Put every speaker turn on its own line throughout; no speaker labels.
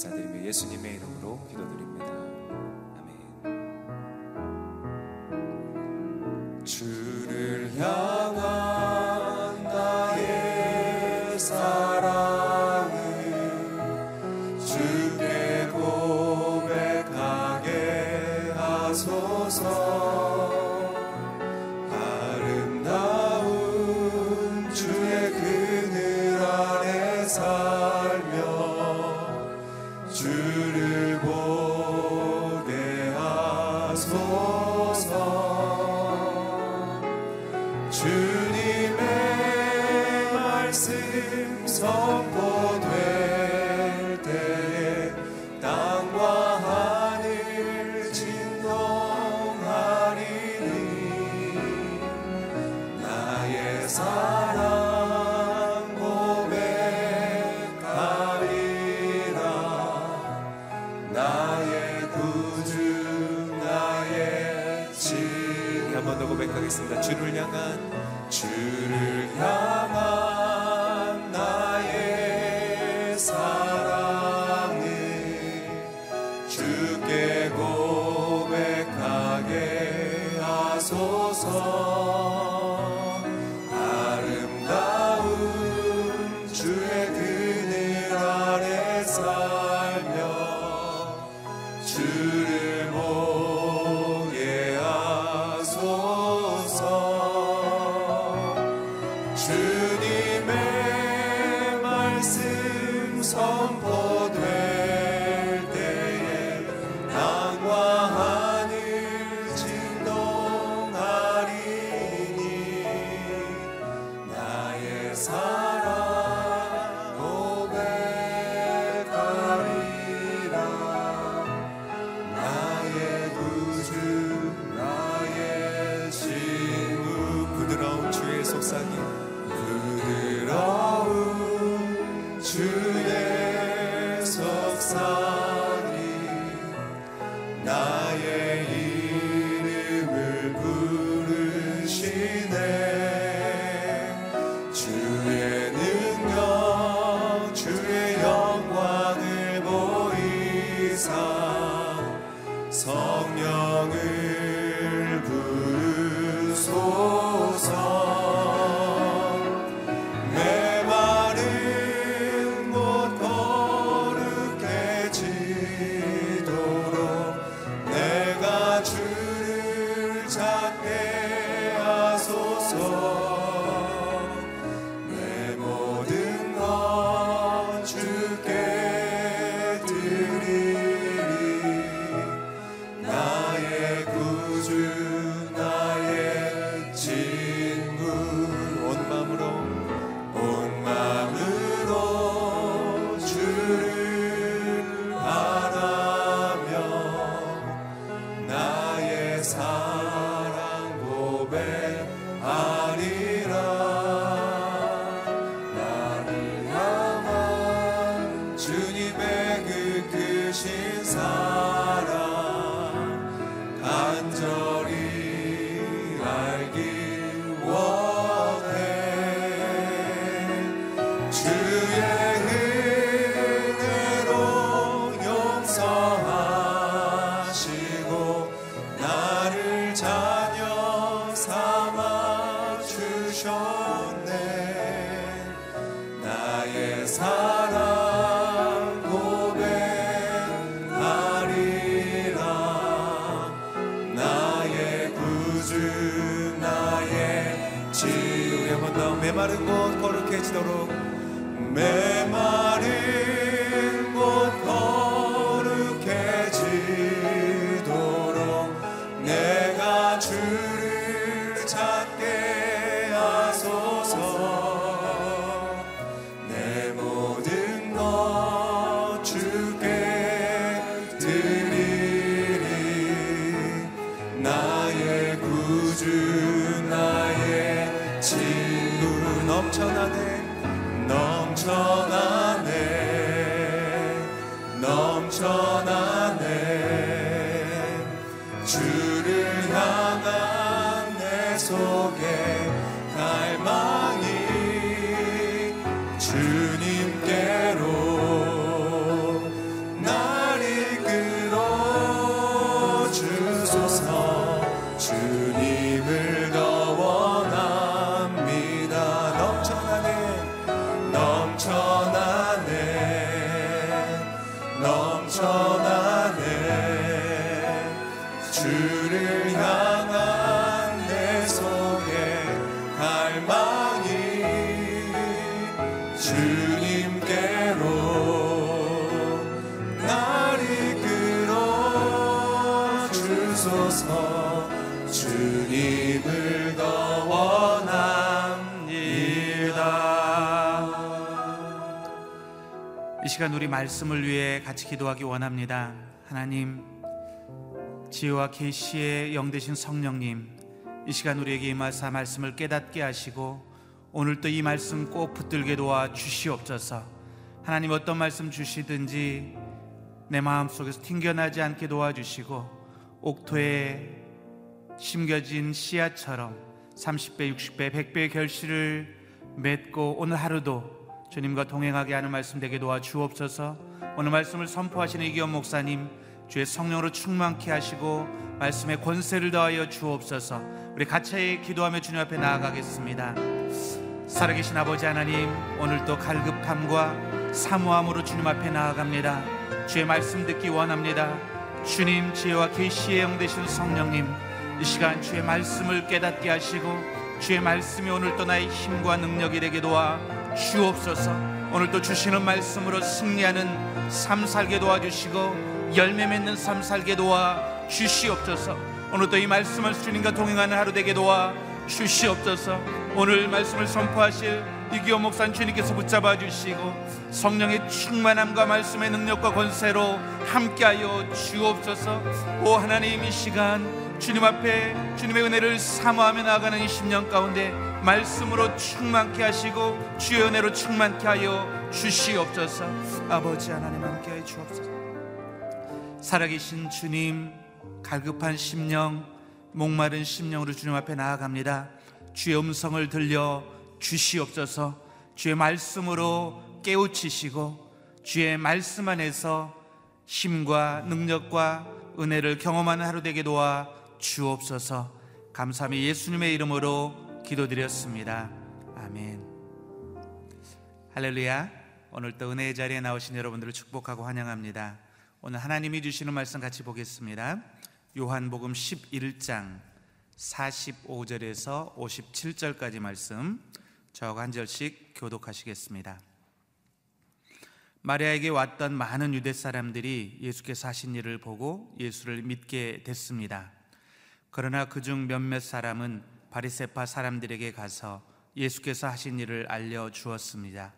감사드리며 예수님의 이름으로 기도드립니다. 하겠습니다. 주를 향한 주를 향한 to 넘쳐나네 넘쳐나네 넘쳐나네.
우리 말씀을 위해 같이 기도하기 원합니다. 하나님, 지혜와 계시의 영 되신 성령님, 이 시간 우리에게 임하사 말씀을 깨닫게 하시고 오늘 또이 말씀 꼭 붙들게 도와 주시옵소서. 하나님 어떤 말씀 주시든지 내 마음 속에서 튕겨나지 않게 도와주시고 옥토에 심겨진 씨앗처럼 30배, 60배, 100배의 결실을 맺고 오늘 하루도 주님과 동행하게 하는 말씀 되게 도와 주옵소서. 오늘 말씀을 선포하시는 이기원 목사님 주의 성령으로 충만케 하시고 말씀의 권세를 더하여 주옵소서. 우리 같이 기도하며 주님 앞에 나아가겠습니다. 살아계신 아버지 하나님 오늘도 갈급함과 사모함으로 주님 앞에 나아갑니다. 주의 말씀 듣기 원합니다. 주님 지혜와 계시의 영 되신 성령님 이 시간 주의 말씀을 깨닫게 하시고 주의 말씀이 오늘도 나의 힘과 능력이 되게 도와 주옵소서. 오늘도 주시는 말씀으로 승리하는 삶 살게 도와주시고 열매 맺는 삶 살게 도와 주시옵소서. 오늘도 이 말씀을 주님과 동행하는 하루 되게 도와 주시옵소서. 오늘 말씀을 선포하실 이기호 목사 주님께서 붙잡아 주시고 성령의 충만함과 말씀의 능력과 권세로 함께하여 주옵소서. 오 하나님 이 시간 주님 앞에 주님의 은혜를 사모하며 나아가는 이 10년 가운데 말씀으로 충만케 하시고 주의 은혜로 충만케 하여 주시옵소서. 아버지 하나님 함께하여 주옵소서. 살아계신 주님 갈급한 심령 목마른 심령으로 주님 앞에 나아갑니다. 주의 음성을 들려 주시옵소서. 주의 말씀으로 깨우치시고 주의 말씀 안에서 힘과 능력과 은혜를 경험하는 하루 되게 도와 주옵소서. 감사하며 예수님의 이름으로 기도드렸습니다. 아멘. 할렐루야. 오늘 또 은혜의 자리에 나오신 여러분들을 축복하고 환영합니다. 오늘 하나님이 주시는 말씀 같이 보겠습니다. 요한복음 11장 45절에서 57절까지 말씀 저하고 한 절씩 교독하시겠습니다. 마리아에게 왔던 많은 유대 사람들이 예수께서 하신 일을 보고 예수를 믿게 됐습니다. 그러나 그중 몇몇 사람은 바리세파 사람들에게 가서 예수께서 하신 일을 알려 주었습니다.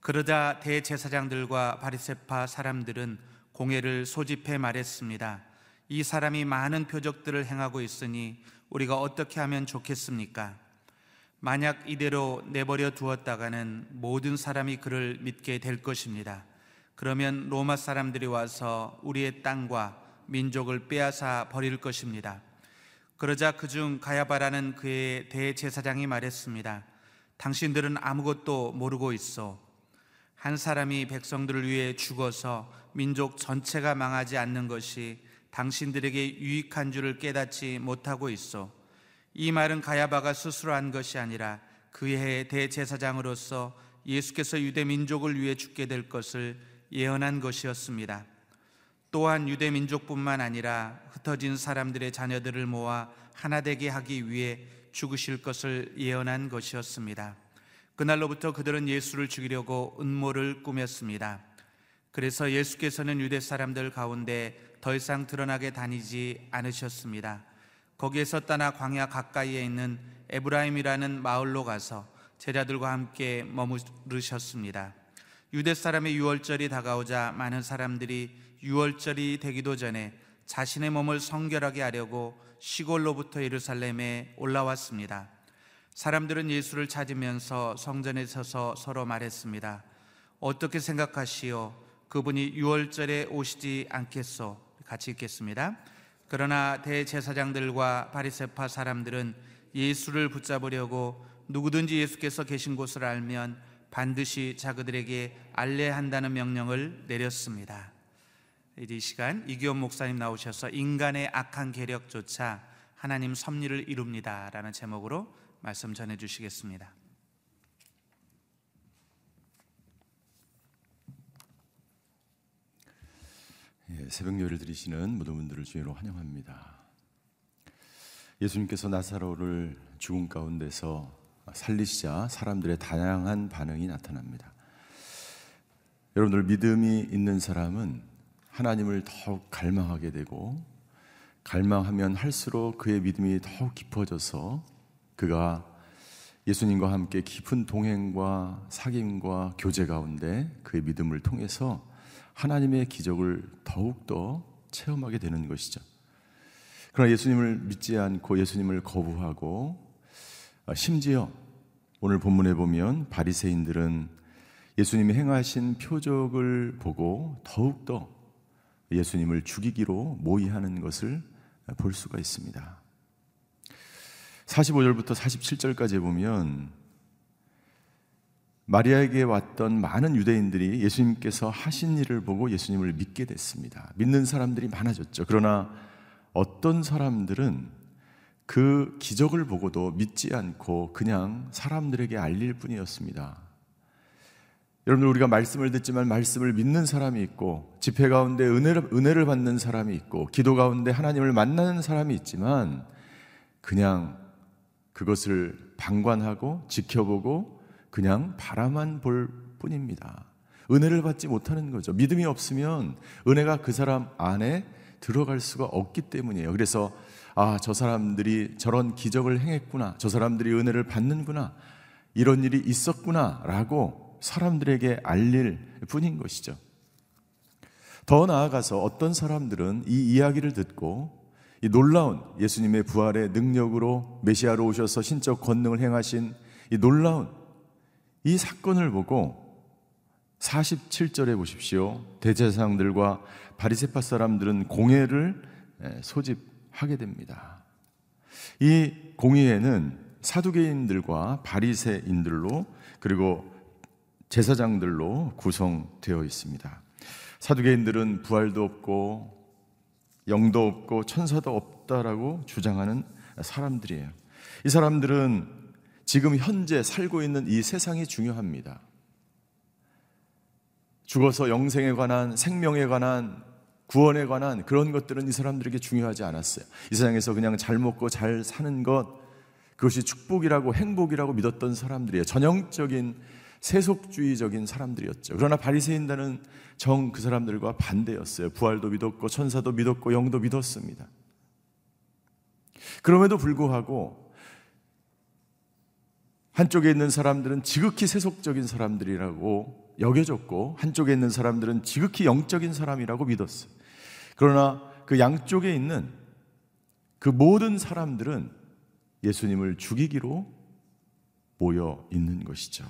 그러자 대제사장들과 바리세파 사람들은 공회를 소집해 말했습니다. 이 사람이 많은 표적들을 행하고 있으니 우리가 어떻게 하면 좋겠습니까? 만약 이대로 내버려 두었다가는 모든 사람이 그를 믿게 될 것입니다. 그러면 로마 사람들이 와서 우리의 땅과 민족을 빼앗아 버릴 것입니다. 그러자 그중 가야바라는 그의 대제사장이 말했습니다. 당신들은 아무것도 모르고 있어. 한 사람이 백성들을 위해 죽어서 민족 전체가 망하지 않는 것이 당신들에게 유익한 줄을 깨닫지 못하고 있어. 이 말은 가야바가 스스로 한 것이 아니라 그의 대제사장으로서 예수께서 유대 민족을 위해 죽게 될 것을 예언한 것이었습니다. 또한 유대 민족뿐만 아니라 흩어진 사람들의 자녀들을 모아 하나 되게 하기 위해 죽으실 것을 예언한 것이었습니다. 그날로부터 그들은 예수를 죽이려고 음모를 꾸몄습니다. 그래서 예수께서는 유대 사람들 가운데 더 이상 드러나게 다니지 않으셨습니다. 거기에서 떠나 광야 가까이에 있는 에브라임이라는 마을로 가서 제자들과 함께 머무르셨습니다. 유대 사람의 유월절이 다가오자 많은 사람들이 유월절이 되기도 전에 자신의 몸을 성결하게 하려고 시골로부터 예루살렘에 올라왔습니다. 사람들은 예수를 찾으면서 성전에 서서 서로 말했습니다. 어떻게 생각하시오? 그분이 유월절에 오시지 않겠소? 같이 읽겠습니다. 그러나 대제사장들과 바리세파 사람들은 예수를 붙잡으려고 누구든지 예수께서 계신 곳을 알면 반드시 자그들에게 알레한다는 명령을 내렸습니다. 이제 이 시간 이기원 목사님 나오셔서 인간의 악한 계력조차 하나님 섭리를 이룹니다라는 제목으로 말씀 전해 주시겠습니다.
예, 새벽 예를 드리시는 모든 분들을 주의로 환영합니다. 예수님께서 나사로를 죽음 가운데서 살리시자 사람들의 다양한 반응이 나타납니다. 여러분들 믿음이 있는 사람은 하나님을 더욱 갈망하게 되고 갈망하면 할수록 그의 믿음이 더욱 깊어져서 그가 예수님과 함께 깊은 동행과 사귐과 교제 가운데 그의 믿음을 통해서 하나님의 기적을 더욱더 체험하게 되는 것이죠. 그러나 예수님을 믿지 않고 예수님을 거부하고 아, 심지어 오늘 본문에 보면 바리새인들은 예수님이 행하신 표적을 보고 더욱더 예수님을 죽이기로 모의하는 것을 볼 수가 있습니다. 45절부터 47절까지 보면 마리아에게 왔던 많은 유대인들이 예수님께서 하신 일을 보고 예수님을 믿게 됐습니다. 믿는 사람들이 많아졌죠. 그러나 어떤 사람들은 그 기적을 보고도 믿지 않고 그냥 사람들에게 알릴 뿐이었습니다. 여러분들 우리가 말씀을 듣지만 말씀을 믿는 사람이 있고 집회 가운데 은혜를, 은혜를 받는 사람이 있고 기도 가운데 하나님을 만나는 사람이 있지만 그냥 그것을 방관하고 지켜보고 그냥 바라만 볼 뿐입니다. 은혜를 받지 못하는 거죠. 믿음이 없으면 은혜가 그 사람 안에 들어갈 수가 없기 때문이에요. 그래서 아, 저 사람들이 저런 기적을 행했구나. 저 사람들이 은혜를 받는구나. 이런 일이 있었구나. 라고 사람들에게 알릴 뿐인 것이죠. 더 나아가서 어떤 사람들은 이 이야기를 듣고 이 놀라운 예수님의 부활의 능력으로 메시아로 오셔서 신적 권능을 행하신 이 놀라운 이 사건을 보고 47절에 보십시오. 대제사장들과 바리세파 사람들은 공회를 소집하게 됩니다. 이 공회에는 사두개인들과 바리새인들로 그리고 제사장들로 구성되어 있습니다. 사두개인들은 부활도 없고 영도 없고 천사도 없다라고 주장하는 사람들이에요. 이 사람들은 지금 현재 살고 있는 이 세상이 중요합니다. 죽어서 영생에 관한 생명에 관한 구원에 관한 그런 것들은 이 사람들에게 중요하지 않았어요. 이 세상에서 그냥 잘 먹고 잘 사는 것 그것이 축복이라고 행복이라고 믿었던 사람들이에요. 전형적인 세속주의적인 사람들이었죠. 그러나 바리새인단은 정 그 사람들과 반대였어요. 부활도 믿었고 천사도 믿었고 영도 믿었습니다. 그럼에도 불구하고 한쪽에 있는 사람들은 지극히 세속적인 사람들이라고 여겨졌고 한쪽에 있는 사람들은 지극히 영적인 사람이라고 믿었어요. 그러나 그 양쪽에 있는 그 모든 사람들은 예수님을 죽이기로 모여 있는 것이죠.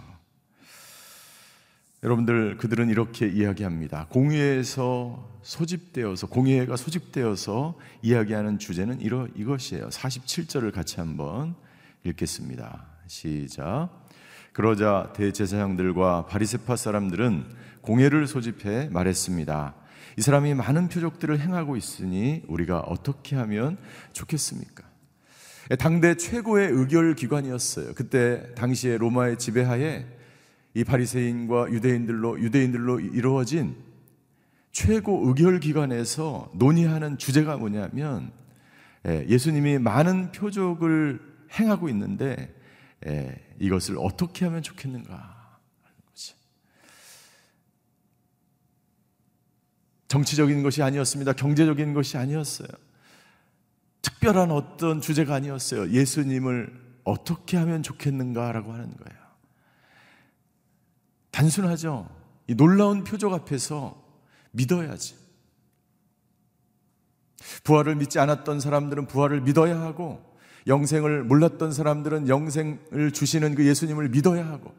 여러분들 그들은 이렇게 이야기합니다. 공회에서 소집되어서 공회가 소집되어서 이야기하는 주제는 이러 이것이에요. 47절을 같이 한번 읽겠습니다. 시작. 그러자 대제사장들과 바리새파 사람들은 공회를 소집해 말했습니다. 이 사람이 많은 표적들을 행하고 있으니 우리가 어떻게 하면 좋겠습니까? 당대 최고의 의결 기관이었어요. 그때 당시에 로마의 지배하에 이 바리새인과 유대인들로 유대인들로 이루어진 최고 의결 기관에서 논의하는 주제가 뭐냐면 예, 예수님이 많은 표적을 행하고 있는데 예, 이것을 어떻게 하면 좋겠는가 정치적인 것이 아니었습니다. 경제적인 것이 아니었어요. 특별한 어떤 주제가 아니었어요. 예수님을 어떻게 하면 좋겠는가라고 하는 거예요. 단순하죠. 이 놀라운 표적 앞에서 믿어야지. 부활을 믿지 않았던 사람들은 부활을 믿어야 하고, 영생을 몰랐던 사람들은 영생을 주시는 그 예수님을 믿어야 하고,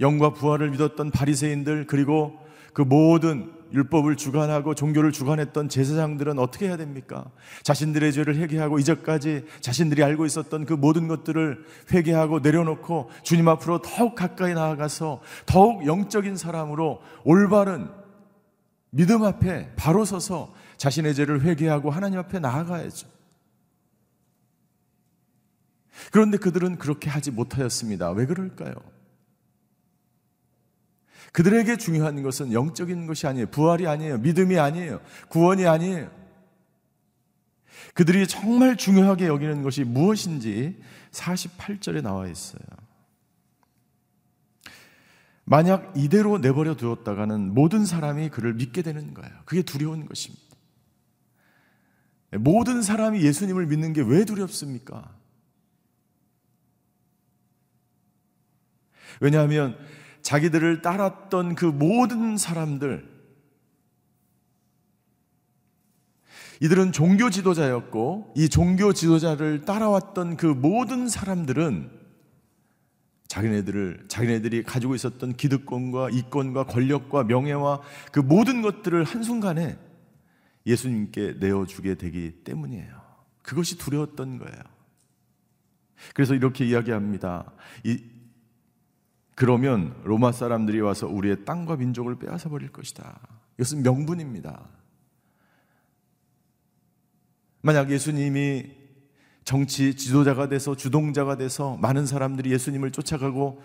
영과 부활을 믿었던 바리새인들 그리고 그 모든 율법을 주관하고 종교를 주관했던 제사장들은 어떻게 해야 됩니까? 자신들의 죄를 회개하고 이제까지 자신들이 알고 있었던 그 모든 것들을 회개하고 내려놓고 주님 앞으로 더욱 가까이 나아가서 더욱 영적인 사람으로 올바른 믿음 앞에 바로 서서 자신의 죄를 회개하고 하나님 앞에 나아가야죠. 그런데 그들은 그렇게 하지 못하였습니다. 왜 그럴까요? 그들에게 중요한 것은 영적인 것이 아니에요. 부활이 아니에요. 믿음이 아니에요. 구원이 아니에요. 그들이 정말 중요하게 여기는 것이 무엇인지 48절에 나와 있어요. 만약 이대로 내버려 두었다가는 모든 사람이 그를 믿게 되는 거예요. 그게 두려운 것입니다. 모든 사람이 예수님을 믿는 게 왜 두렵습니까? 왜냐하면 자기들을 따랐던 그 모든 사람들, 이들은 종교 지도자였고, 이 종교 지도자를 따라왔던 그 모든 사람들은 자기네들을, 자기네들이 가지고 있었던 기득권과 이권과 권력과 명예와 그 모든 것들을 한순간에 예수님께 내어주게 되기 때문이에요. 그것이 두려웠던 거예요. 그래서 이렇게 이야기합니다. 이, 그러면 로마 사람들이 와서 우리의 땅과 민족을 빼앗아 버릴 것이다. 이것은 명분입니다. 만약 예수님이 정치 지도자가 돼서 주동자가 돼서 많은 사람들이 예수님을 쫓아가고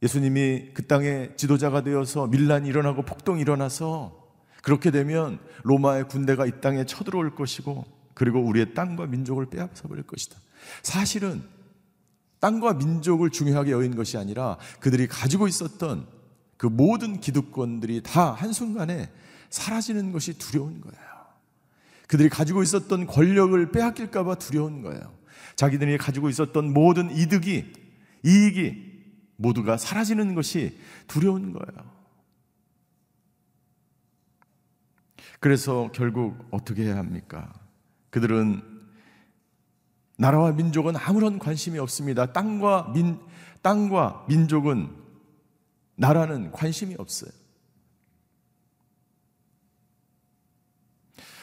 예수님이 그 땅의 지도자가 되어서 밀란이 일어나고 폭동이 일어나서 그렇게 되면 로마의 군대가 이 땅에 쳐들어올 것이고 그리고 우리의 땅과 민족을 빼앗아 버릴 것이다. 사실은 땅과 민족을 중요하게 여긴 것이 아니라 그들이 가지고 있었던 그 모든 기득권들이 다 한순간에 사라지는 것이 두려운 거예요. 그들이 가지고 있었던 권력을 빼앗길까봐 두려운 거예요. 자기들이 가지고 있었던 모든 이득이, 이익이 모두가 사라지는 것이 두려운 거예요. 그래서 결국 어떻게 해야 합니까? 그들은 나라와 민족은 아무런 관심이 없습니다. 땅과 민, 땅과 민족은 나라는 관심이 없어요.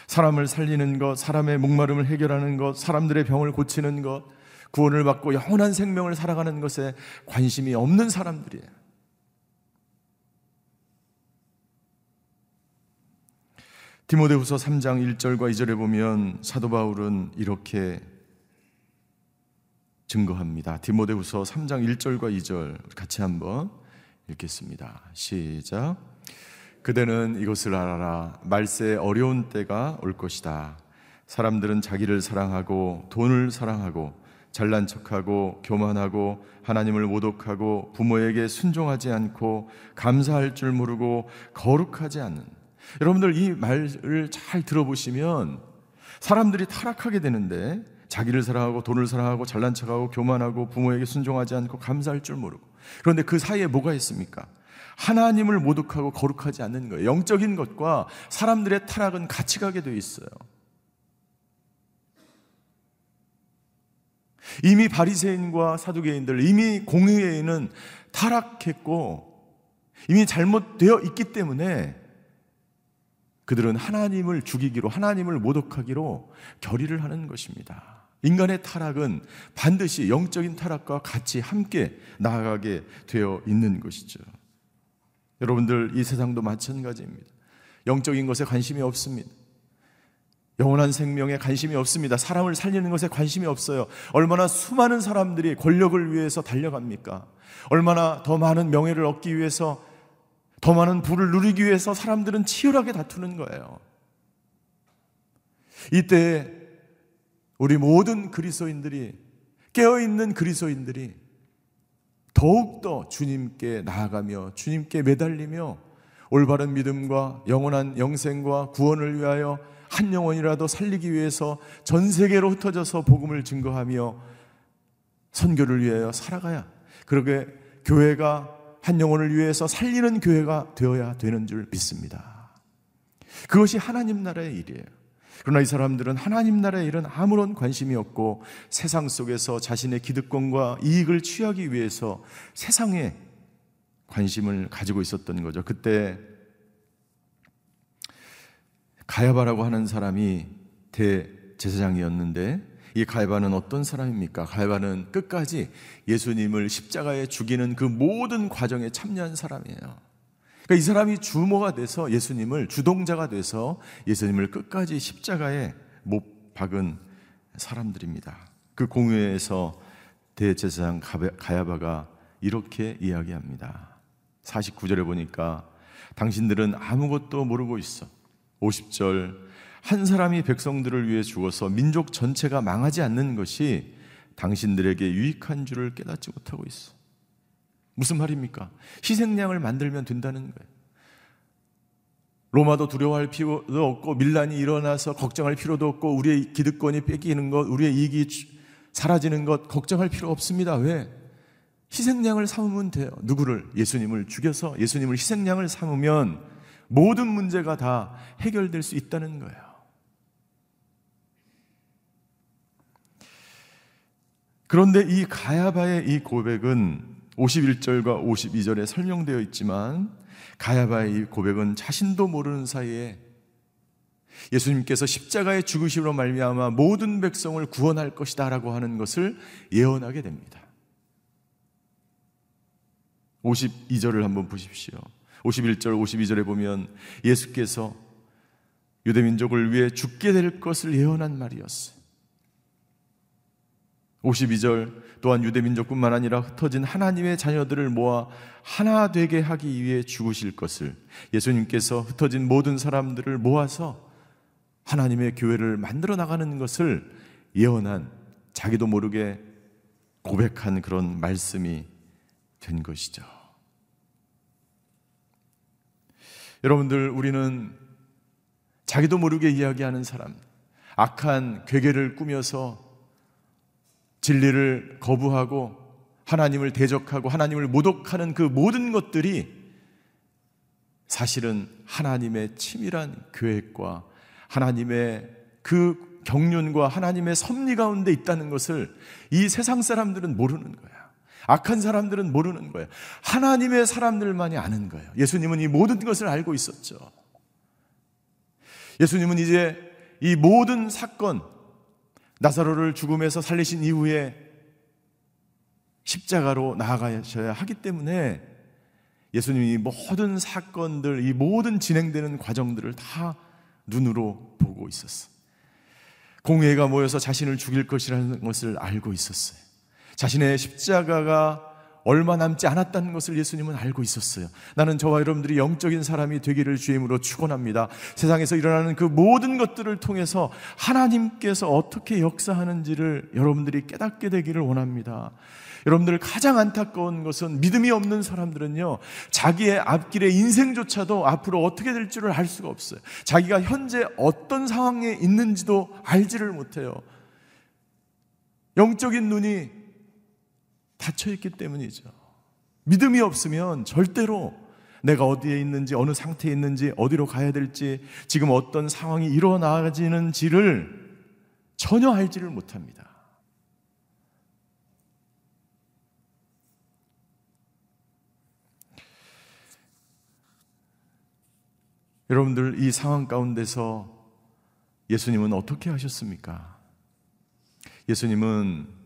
사람을 살리는 것, 사람의 목마름을 해결하는 것, 사람들의 병을 고치는 것, 구원을 받고 영원한 생명을 살아가는 것에 관심이 없는 사람들이에요. 디모데후서 3장 1절과 2절에 보면 사도 바울은 이렇게 증거합니다. 디모데후서 3장 1절과 2절 같이 한번 읽겠습니다. 시작. 그대는 이것을 알아라. 말세 어려운 때가 올 것이다. 사람들은 자기를 사랑하고 돈을 사랑하고 잘난 척하고 교만하고 하나님을 모독하고 부모에게 순종하지 않고 감사할 줄 모르고 거룩하지 않는 여러분들 이 말을 잘 들어보시면 사람들이 타락하게 되는데 자기를 사랑하고 돈을 사랑하고 잘난 척하고 교만하고 부모에게 순종하지 않고 감사할 줄 모르고 그런데 그 사이에 뭐가 있습니까? 하나님을 모독하고 거룩하지 않는 거예요. 영적인 것과 사람들의 타락은 같이 가게 돼 있어요. 이미 바리새인과 사두개인들 이미 공의회는 타락했고 이미 잘못되어 있기 때문에 그들은 하나님을 죽이기로 하나님을 모독하기로 결의를 하는 것입니다. 인간의 타락은 반드시 영적인 타락과 같이 함께 나아가게 되어 있는 것이죠. 여러분들 이 세상도 마찬가지입니다. 영적인 것에 관심이 없습니다. 영원한 생명에 관심이 없습니다. 사람을 살리는 것에 관심이 없어요. 얼마나 수많은 사람들이 권력을 위해서 달려갑니까? 얼마나 더 많은 명예를 얻기 위해서 더 많은 부를 누리기 위해서 사람들은 치열하게 다투는 거예요. 이때 우리 모든 그리스도인들이 깨어 있는 그리스도인들이 더욱더 주님께 나아가며 주님께 매달리며 올바른 믿음과 영원한 영생과 구원을 위하여 한 영혼이라도 살리기 위해서 전 세계로 흩어져서 복음을 증거하며 선교를 위하여 살아가야 그러게 교회가 한 영혼을 위해서 살리는 교회가 되어야 되는 줄 믿습니다. 그것이 하나님 나라의 일이에요. 그러나 이 사람들은 하나님 나라의 일은 아무런 관심이 없고 세상 속에서 자신의 기득권과 이익을 취하기 위해서 세상에 관심을 가지고 있었던 거죠. 그때 가야바라고 하는 사람이 대제사장이었는데 이 갈바는 어떤 사람입니까? 갈바는 끝까지 예수님을 십자가에 죽이는 그 모든 과정에 참여한 사람이에요. 그러니까 이 사람이 주모가 돼서 예수님을 주동자가 돼서 예수님을 끝까지 십자가에 못 박은 사람들입니다. 그 공회에서 대제사장 가야바가 이렇게 이야기합니다. 49절에 보니까 당신들은 아무것도 모르고 있어. 50절 한 사람이 백성들을 위해 죽어서 민족 전체가 망하지 않는 것이 당신들에게 유익한 줄을 깨닫지 못하고 있어. 무슨 말입니까? 희생양을 만들면 된다는 거예요. 로마도 두려워할 필요도 없고 밀란이 일어나서 걱정할 필요도 없고 우리의 기득권이 뺏기는 것, 우리의 이익이 사라지는 것 걱정할 필요 없습니다. 왜? 희생양을 삼으면 돼요. 누구를? 예수님을 죽여서 예수님을 희생양을 삼으면 모든 문제가 다 해결될 수 있다는 거예요. 그런데 이 가야바의 이 고백은 51절과 52절에 설명되어 있지만 가야바의 이 고백은 자신도 모르는 사이에 예수님께서 십자가의 죽으심으로 말미암아 모든 백성을 구원할 것이다라고 하는 것을 예언하게 됩니다. 52절을 한번 보십시오. 51절, 52절에 보면 예수께서 유대민족을 위해 죽게 될 것을 예언한 말이었어요. 52절 또한 유대 민족뿐만 아니라 흩어진 하나님의 자녀들을 모아 하나 되게 하기 위해 죽으실 것을 예수님께서 흩어진 모든 사람들을 모아서 하나님의 교회를 만들어 나가는 것을 예언한 자기도 모르게 고백한 그런 말씀이 된 것이죠. 여러분들, 우리는 자기도 모르게 이야기하는 사람, 악한 괴계를 꾸며서 진리를 거부하고 하나님을 대적하고 하나님을 모독하는 그 모든 것들이 사실은 하나님의 치밀한 계획과 하나님의 그 경륜과 하나님의 섭리 가운데 있다는 것을 이 세상 사람들은 모르는 거야. 악한 사람들은 모르는 거예요. 하나님의 사람들만이 아는 거예요. 예수님은 이 모든 것을 알고 있었죠. 예수님은 이제 이 모든 사건, 나사로를 죽음에서 살리신 이후에 십자가로 나아가셔야 하기 때문에 예수님이 모든 사건들, 이 모든 진행되는 과정들을 다 눈으로 보고 있었어. 공회가 모여서 자신을 죽일 것이라는 것을 알고 있었어요. 자신의 십자가가 얼마 남지 않았다는 것을 예수님은 알고 있었어요. 나는 저와 여러분들이 영적인 사람이 되기를 주임으로 축원합니다. 세상에서 일어나는 그 모든 것들을 통해서 하나님께서 어떻게 역사하는지를 여러분들이 깨닫게 되기를 원합니다. 여러분들 가장 안타까운 것은 믿음이 없는 사람들은요, 자기의 앞길의 인생조차도 앞으로 어떻게 될 줄을 알 수가 없어요. 자기가 현재 어떤 상황에 있는지도 알지를 못해요. 영적인 눈이 닫혀 있기 때문이죠. 믿음이 없으면 절대로 내가 어디에 있는지, 어느 상태에 있는지, 어디로 가야 될지, 지금 어떤 상황이 일어나지는지를 전혀 알지를 못합니다. 여러분들 이 상황 가운데서 예수님은 어떻게 하셨습니까? 예수님은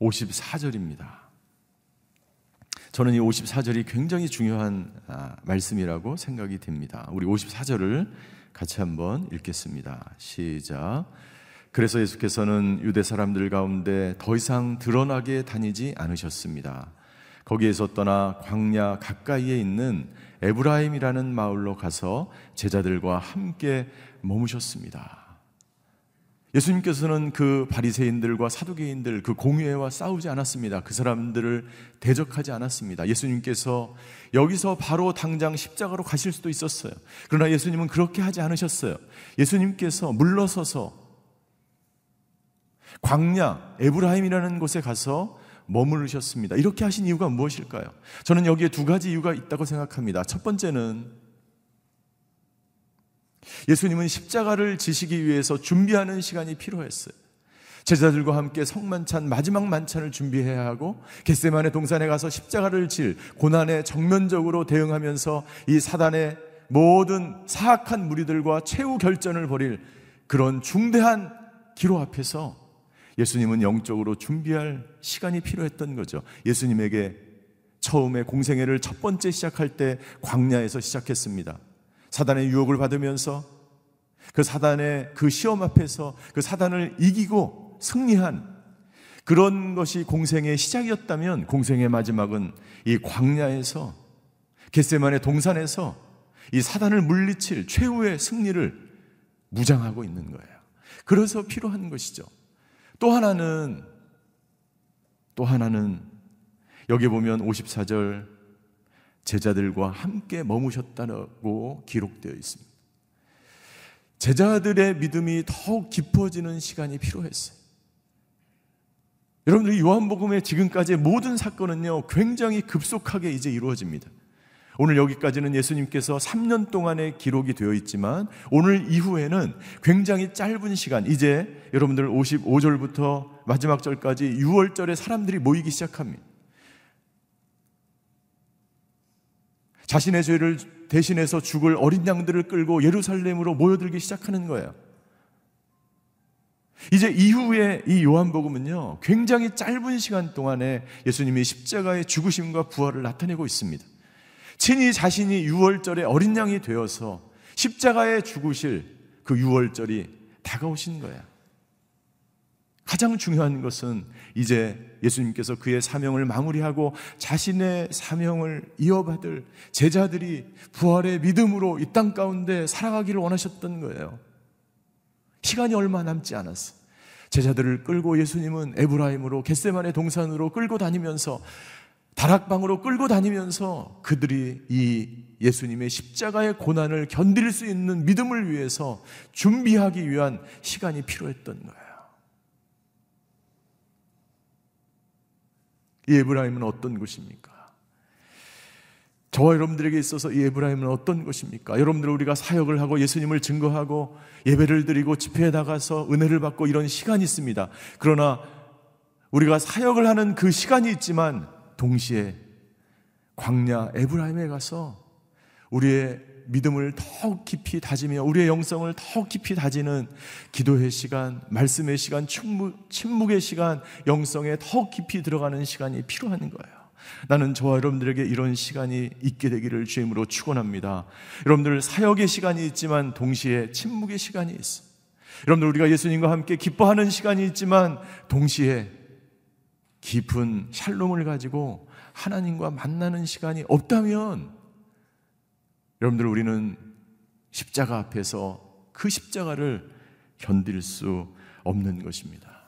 54절입니다. 저는 이 54절이 굉장히 중요한 아, 말씀이라고 생각이 됩니다. 우리 54절을 같이 한번 읽겠습니다. 시작. 그래서 예수께서는 유대 사람들 가운데 더 이상 드러나게 다니지 않으셨습니다. 거기에서 떠나 광야 가까이에 있는 에브라임이라는 마을로 가서 제자들과 함께 머무셨습니다. 예수님께서는 그 바리새인들과 사두개인들 그 공회와 싸우지 않았습니다. 그 사람들을 대적하지 않았습니다. 예수님께서 여기서 바로 당장 십자가로 가실 수도 있었어요. 그러나 예수님은 그렇게 하지 않으셨어요. 예수님께서 물러서서 광야 에브라임이라는 곳에 가서 머무르셨습니다. 이렇게 하신 이유가 무엇일까요? 저는 여기에 두 가지 이유가 있다고 생각합니다. 첫 번째는 예수님은 십자가를 지시기 위해서 준비하는 시간이 필요했어요. 제자들과 함께 성만찬 마지막 만찬을 준비해야 하고 겟세만의 동산에 가서 십자가를 질 고난에 정면적으로 대응하면서 이 사단의 모든 사악한 무리들과 최후 결전을 벌일 그런 중대한 기로 앞에서 예수님은 영적으로 준비할 시간이 필요했던 거죠. 예수님에게 처음에 공생애를 첫 번째 시작할 때 광야에서 시작했습니다. 사단의 유혹을 받으면서 그 사단의 그 시험 앞에서 그 사단을 이기고 승리한 그런 것이 공생의 시작이었다면 공생의 마지막은 이 광야에서 겟세만의 동산에서 이 사단을 물리칠 최후의 승리를 무장하고 있는 거예요. 그래서 필요한 것이죠. 또 하나는 또 하나는 여기 보면 54절 제자들과 함께 머무셨다고 기록되어 있습니다. 제자들의 믿음이 더욱 깊어지는 시간이 필요했어요. 여러분들 요한복음의 지금까지의 모든 사건은요, 굉장히 급속하게 이제 이루어집니다. 오늘 여기까지는 예수님께서 3년 동안의 기록이 되어 있지만 오늘 이후에는 굉장히 짧은 시간, 이제 여러분들 55절부터 마지막 절까지 6월절에 사람들이 모이기 시작합니다. 자신의 죄를 대신해서 죽을 어린 양들을 끌고 예루살렘으로 모여들기 시작하는 거예요. 이제 이후에 이 요한복음은요, 굉장히 짧은 시간 동안에 예수님이 십자가의 죽으심과 부활을 나타내고 있습니다. 친히 자신이 유월절에 어린 양이 되어서 십자가에 죽으실 그 유월절이 다가오신 거야. 가장 중요한 것은 이제 예수님께서 그의 사명을 마무리하고 자신의 사명을 이어받을 제자들이 부활의 믿음으로 이 땅 가운데 살아가기를 원하셨던 거예요. 시간이 얼마 남지 않았어. 제자들을 끌고 예수님은 에브라임으로 겟세만의 동산으로 끌고 다니면서 다락방으로 끌고 다니면서 그들이 이 예수님의 십자가의 고난을 견딜 수 있는 믿음을 위해서 준비하기 위한 시간이 필요했던 거예요. 이 에브라임은 어떤 곳입니까? 저와 여러분들에게 있어서 이 에브라임은 어떤 것입니까? 여러분들 우리가 사역을 하고 예수님을 증거하고 예배를 드리고 집회에 나가서 은혜를 받고 이런 시간이 있습니다. 그러나 우리가 사역을 하는 그 시간이 있지만 동시에 광야 에브라임에 가서 우리의 믿음을 더 깊이 다지며 우리의 영성을 더 깊이 다지는 기도의 시간, 말씀의 시간, 침묵, 침묵의 시간, 영성에 더 깊이 들어가는 시간이 필요한 거예요. 나는 저와 여러분들에게 이런 시간이 있게 되기를 주임으로 축원합니다. 여러분들 사역의 시간이 있지만 동시에 침묵의 시간이 있어. 여러분들 우리가 예수님과 함께 기뻐하는 시간이 있지만 동시에 깊은 샬롬을 가지고 하나님과 만나는 시간이 없다면 여러분들 우리는 십자가 앞에서 그 십자가를 견딜 수 없는 것입니다.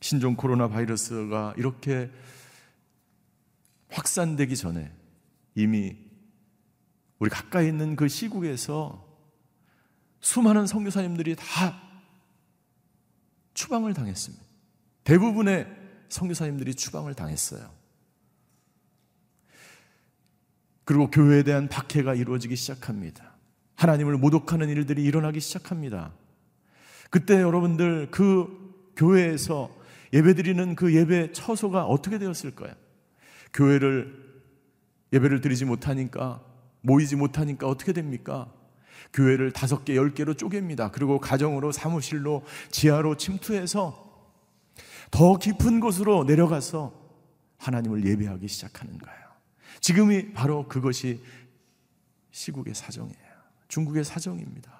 신종 코로나 바이러스가 이렇게 확산되기 전에 이미 우리 가까이 있는 그 시국에서 수많은 선교사님들이 다 추방을 당했습니다. 대부분의 선교사님들이 추방을 당했어요. 그리고 교회에 대한 박해가 이루어지기 시작합니다. 하나님을 모독하는 일들이 일어나기 시작합니다. 그때 여러분들 그 교회에서 예배드리는 그 예배 처소가 어떻게 되었을까요? 교회를 예배를 드리지 못하니까 모이지 못하니까 어떻게 됩니까? 교회를 다섯 개, 열 개로 쪼갭니다. 그리고 가정으로 사무실로 지하로 침투해서 더 깊은 곳으로 내려가서 하나님을 예배하기 시작하는 거예요. 지금이 바로 그것이 시국의 사정이에요. 중국의 사정입니다.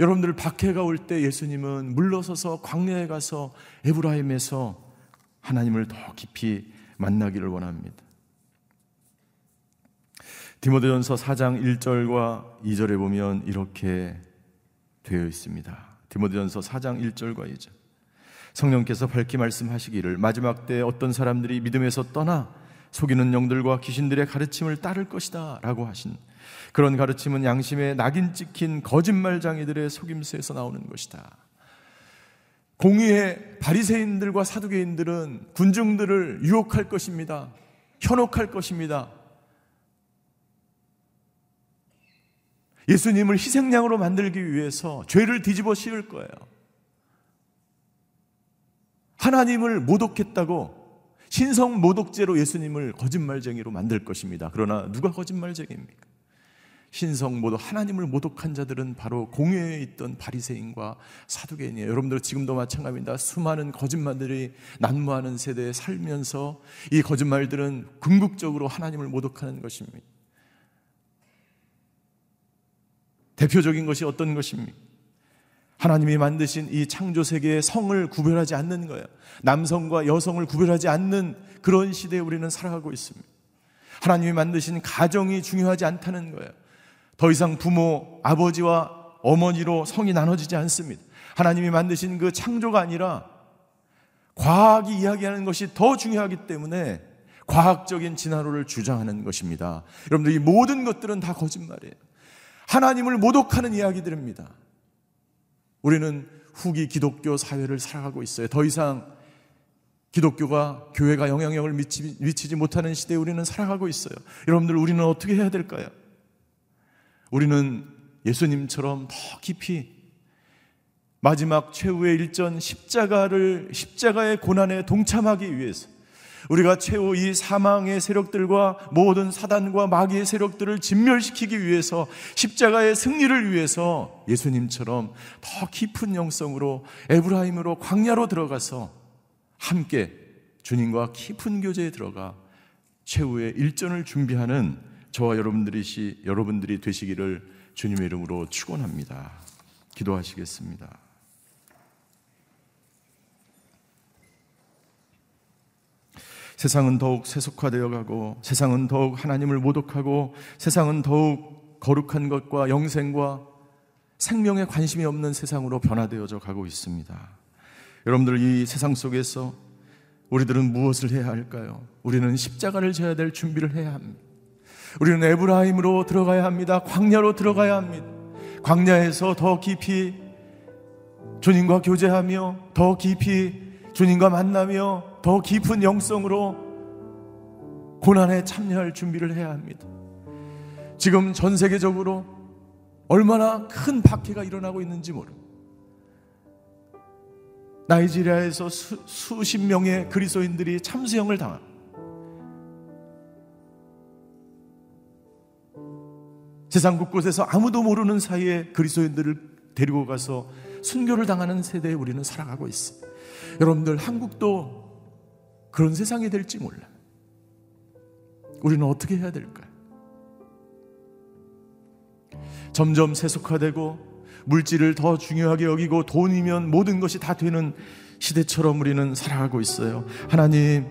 여러분들 박해가 올 때 예수님은 물러서서 광야에 가서 에브라임에서 하나님을 더 깊이 만나기를 원합니다. 디모데전서 4장 1절과 2절에 보면 이렇게 되어 있습니다. 디모데전서 4장 1절과 2절. 성령께서 밝히 말씀하시기를 마지막 때 어떤 사람들이 믿음에서 떠나 속이는 영들과 귀신들의 가르침을 따를 것이다 라고 하신 그런 가르침은 양심에 낙인 찍힌 거짓말장이들의 속임수에서 나오는 것이다. 공의의 바리새인들과 사두개인들은 군중들을 유혹할 것입니다. 현혹할 것입니다. 예수님을 희생양으로 만들기 위해서 죄를 뒤집어 씌울 거예요. 하나님을 모독했다고 신성 모독죄로 예수님을 거짓말쟁이로 만들 것입니다. 그러나 누가 거짓말쟁이입니까? 신성 모독 하나님을 모독한 자들은 바로 공회에 있던 바리새인과 사두개인이에요. 여러분들 지금도 마찬가지입니다. 수많은 거짓말들이 난무하는 세대에 살면서 이 거짓말들은 궁극적으로 하나님을 모독하는 것입니다. 대표적인 것이 어떤 것입니까? 하나님이 만드신 이 창조 세계의 성을 구별하지 않는 거예요. 남성과 여성을 구별하지 않는 그런 시대에 우리는 살아가고 있습니다. 하나님이 만드신 가정이 중요하지 않다는 거예요. 더 이상 부모, 아버지와 어머니로 성이 나눠지지 않습니다. 하나님이 만드신 그 창조가 아니라 과학이 이야기하는 것이 더 중요하기 때문에 과학적인 진화론을 주장하는 것입니다. 여러분들 이 모든 것들은 다 거짓말이에요. 하나님을 모독하는 이야기들입니다. 우리는 후기 기독교 사회를 살아가고 있어요. 더 이상 기독교가 교회가 영향력을 미치, 미치지 못하는 시대에 우리는 살아가고 있어요. 여러분들 우리는 어떻게 해야 될까요? 우리는 예수님처럼 더 깊이 마지막 최후의 일전 십자가를 십자가의 고난에 동참하기 위해서 우리가 최후 이 사망의 세력들과 모든 사단과 마귀의 세력들을 진멸시키기 위해서 십자가의 승리를 위해서 예수님처럼 더 깊은 영성으로 에브라임으로 광야로 들어가서 함께 주님과 깊은 교제에 들어가 최후의 일전을 준비하는 저와 여러분들이 여러분들이 되시기를 주님의 이름으로 축원합니다. 기도하시겠습니다. 세상은 더욱 세속화되어 가고 세상은 더욱 하나님을 모독하고 세상은 더욱 거룩한 것과 영생과 생명에 관심이 없는 세상으로 변화되어져 가고 있습니다. 여러분들 이 세상 속에서 우리들은 무엇을 해야 할까요? 우리는 십자가를 져야 될 준비를 해야 합니다. 우리는 에브라임으로 들어가야 합니다. 광야로 들어가야 합니다. 광야에서 더 깊이 주님과 교제하며 더 깊이 주님과 만나며 더 깊은 영성으로 고난에 참여할 준비를 해야 합니다. 지금 전 세계적으로 얼마나 큰 박해가 일어나고 있는지 모릅니다. 나이지리아에서 수, 수십 명의 그리스도인들이 참수형을 당한 세상 곳곳에서 아무도 모르는 사이에 그리스도인들을 데리고 가서 순교를 당하는 세대에 우리는 살아가고 있습니다. 여러분들 한국도 그런 세상이 될지 몰라. 우리는 어떻게 해야 될까요? 점점 세속화되고 물질을 더 중요하게 여기고 돈이면 모든 것이 다 되는 시대처럼 우리는 살아가고 있어요. 하나님,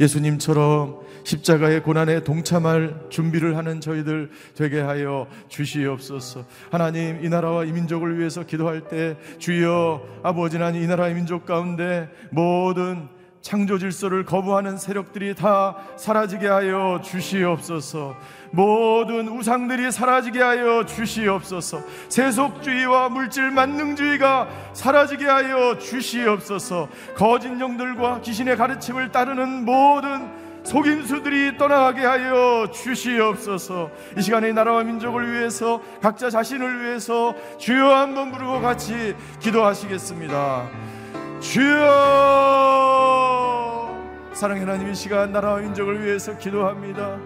예수님처럼 십자가의 고난에 동참할 준비를 하는 저희들 되게 하여 주시옵소서. 하나님, 이 나라와 이 민족을 위해서 기도할 때 주여 아버지 하나님 이 나라 이 민족 가운데 모든 창조 질서를 거부하는 세력들이 다 사라지게 하여 주시옵소서. 모든 우상들이 사라지게 하여 주시옵소서. 세속주의와 물질 만능주의가 사라지게 하여 주시옵소서. 거짓 영들과 귀신의 가르침을 따르는 모든 속임수들이 떠나게 하여 주시옵소서. 이 시간에 나라와 민족을 위해서 각자 자신을 위해서 주여 한번 부르고 같이 기도하시겠습니다. 주여 사랑의 하나님 이 시간 나라와 민족을 위해서 기도합니다.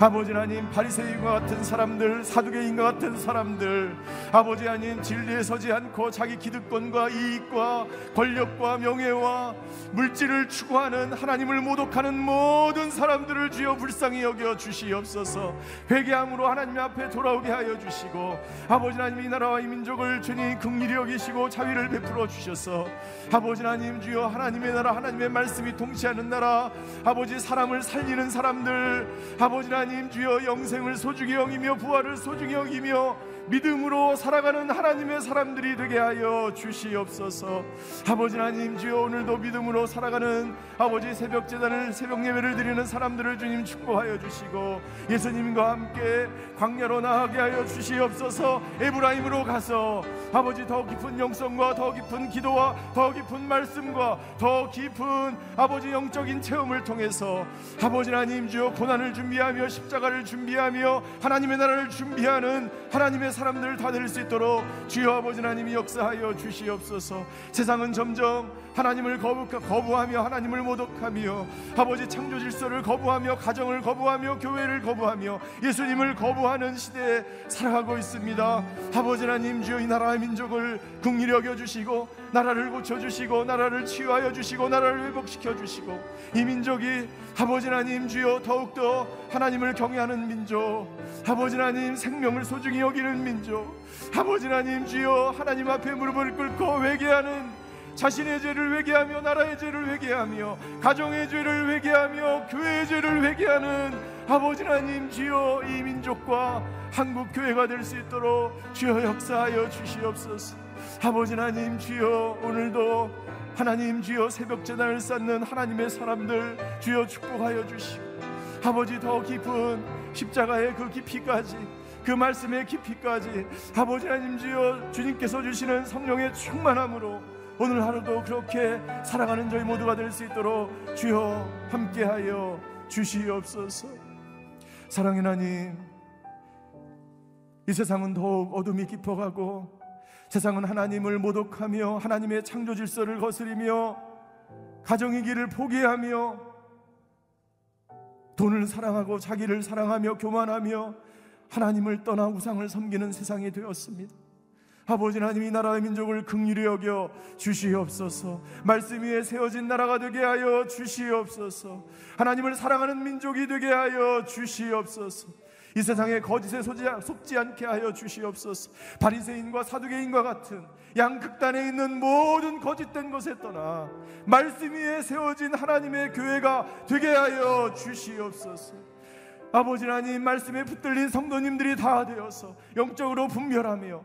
아버지 하나님 바리새인과 같은 사람들 사두개인과 같은 사람들 아버지 하나님 진리에 서지 않고 자기 기득권과 이익과 권력과 명예와 물질을 추구하는 하나님을 모독하는 모든 사람들을 주여 불쌍히 여겨 주시옵소서. 회개함으로 하나님 앞에 돌아오게 하여 주시고 아버지 하나님 이 나라와 이 민족을 주님 긍휼히 여기시고 자비를 베풀어 주셔서 아버지 하나님 주여 하나님의 나라 하나님의 말씀이 통치하는 나라 아버지 사람을 살리는 사람들 아버지 하나님 주여 영생을 소중히 여기며 부활을 소중히 여기며 믿음으로 살아가는 하나님의 사람들이 되게 하여 주시옵소서. 아버지 하나님 주여 오늘도 믿음으로 살아가는 아버지 새벽 제단을 새벽 예배를 드리는 사람들을 주님 축복하여 주시고 예수님과 함께 광야로 나가게 하여 주시옵소서. 에브라임으로 가서 아버지 더 깊은 영성과 더 깊은 기도와 더 깊은 말씀과 더 깊은 아버지 영적인 체험을 통해서 아버지 하나님 주여 고난을 준비하며 십자가를 준비하며 하나님의 나라를 준비하는 하나님의 사람들 다 될 수 있도록 주여 아버지 하나님이 역사하여 주시옵소서. 세상은 점점 하나님을 거부하며 하나님을 모독하며 아버지 창조 질서를 거부하며 가정을 거부하며 교회를 거부하며 예수님을 거부하는 시대에 살아가고 있습니다. 아버지 하나님 주여 이 나라의 민족을 국리 여겨 주시고 나라를 고쳐 주시고 나라를 치유하여 주시고 나라를 회복시켜 주시고 이 민족이 아버지 하나님 주여 더욱더 하나님을 경외하는 민족 아버지 하나님 생명을 소중히 여기는 민족 아버지 하나님 주여 하나님 앞에 무릎을 꿇고 회개하는 자신의 죄를 회개하며 나라의 죄를 회개하며 가정의 죄를 회개하며 교회의 죄를 회개하는 아버지 하나님 주여 이 민족과 한국 교회가 될 수 있도록 주여 역사하여 주시옵소서. 아버지 하나님 주여 오늘도 하나님 주여 새벽 재단을 쌓는 하나님의 사람들 주여 축복하여 주시고 아버지 더 깊은 십자가의 그 깊이까지 그 말씀의 깊이까지 아버지 하나님 주여 주님께서 주시는 성령의 충만함으로 오늘 하루도 그렇게 살아가는 저희 모두가 될 수 있도록 주여 함께하여 주시옵소서. 사랑의 하나님, 이 세상은 더욱 어둠이 깊어가고 세상은 하나님을 모독하며 하나님의 창조 질서를 거스리며 가정의 길을 포기하며 돈을 사랑하고 자기를 사랑하며 교만하며 하나님을 떠나 우상을 섬기는 세상이 되었습니다. 아버지 하나님 이 나라의 민족을 극률히 여겨 주시옵소서. 말씀 위에 세워진 나라가 되게 하여 주시옵소서. 하나님을 사랑하는 민족이 되게 하여 주시옵소서 이 세상에 거짓에 속지 않게 하여 주시옵소서. 바리새인과 사두개인과 같은 양극단에 있는 모든 거짓된 것에 떠나 말씀 위에 세워진 하나님의 교회가 되게 하여 주시옵소서. 아버지 하나님 말씀에 붙들린 성도님들이 다 되어서 영적으로 분별하며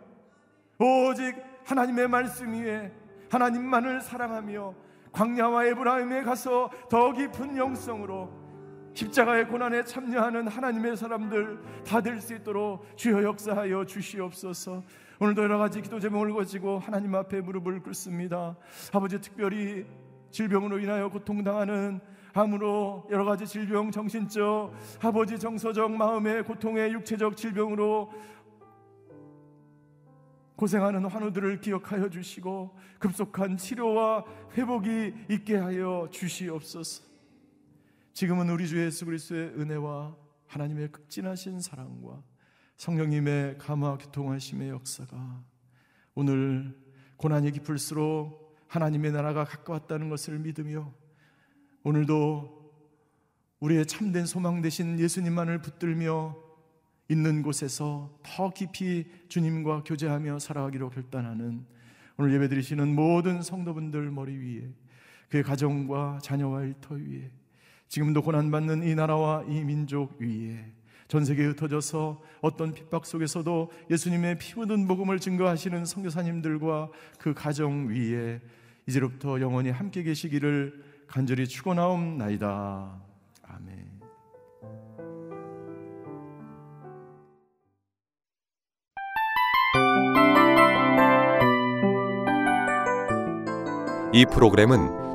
오직 하나님의 말씀 위에 하나님만을 사랑하며 광야와 에브라임에 가서 더 깊은 영성으로 십자가의 고난에 참여하는 하나님의 사람들 다 될 수 있도록 주여 역사하여 주시옵소서. 오늘도 여러 가지 기도 제목을 가지고 하나님 앞에 무릎을 꿇습니다. 아버지 특별히 질병으로 인하여 고통당하는 암으로 여러 가지 질병, 정신적, 아버지 정서적 마음의 고통의 육체적 질병으로 고생하는 환우들을 기억하여 주시고 급속한 치료와 회복이 있게 하여 주시옵소서. 지금은 우리 주 예수 그리스도의 은혜와 하나님의 극진하신 사랑과 성령님의 감화 교통하심의 역사가 오늘 고난이 깊을수록 하나님의 나라가 가까웠다는 것을 믿으며 오늘도 우리의 참된 소망 되신 예수님만을 붙들며 있는 곳에서 더 깊이 주님과 교제하며 살아가기로 결단하는 오늘 예배드리시는 모든 성도분들 머리 위에 그의 가정과 자녀와 일터 위에 지금도 고난받는 이 나라와 이 민족 위에 전 세계에 흩어져서 어떤 핍박 속에서도 예수님의 피 묻은 복음을 증거하시는 선교사님들과 그 가정 위에 이제로부터 영원히 함께 계시기를 간절히 축원하옵나이다. 아멘.
이 프로그램은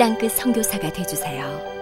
땅끝 성교사가 되주세요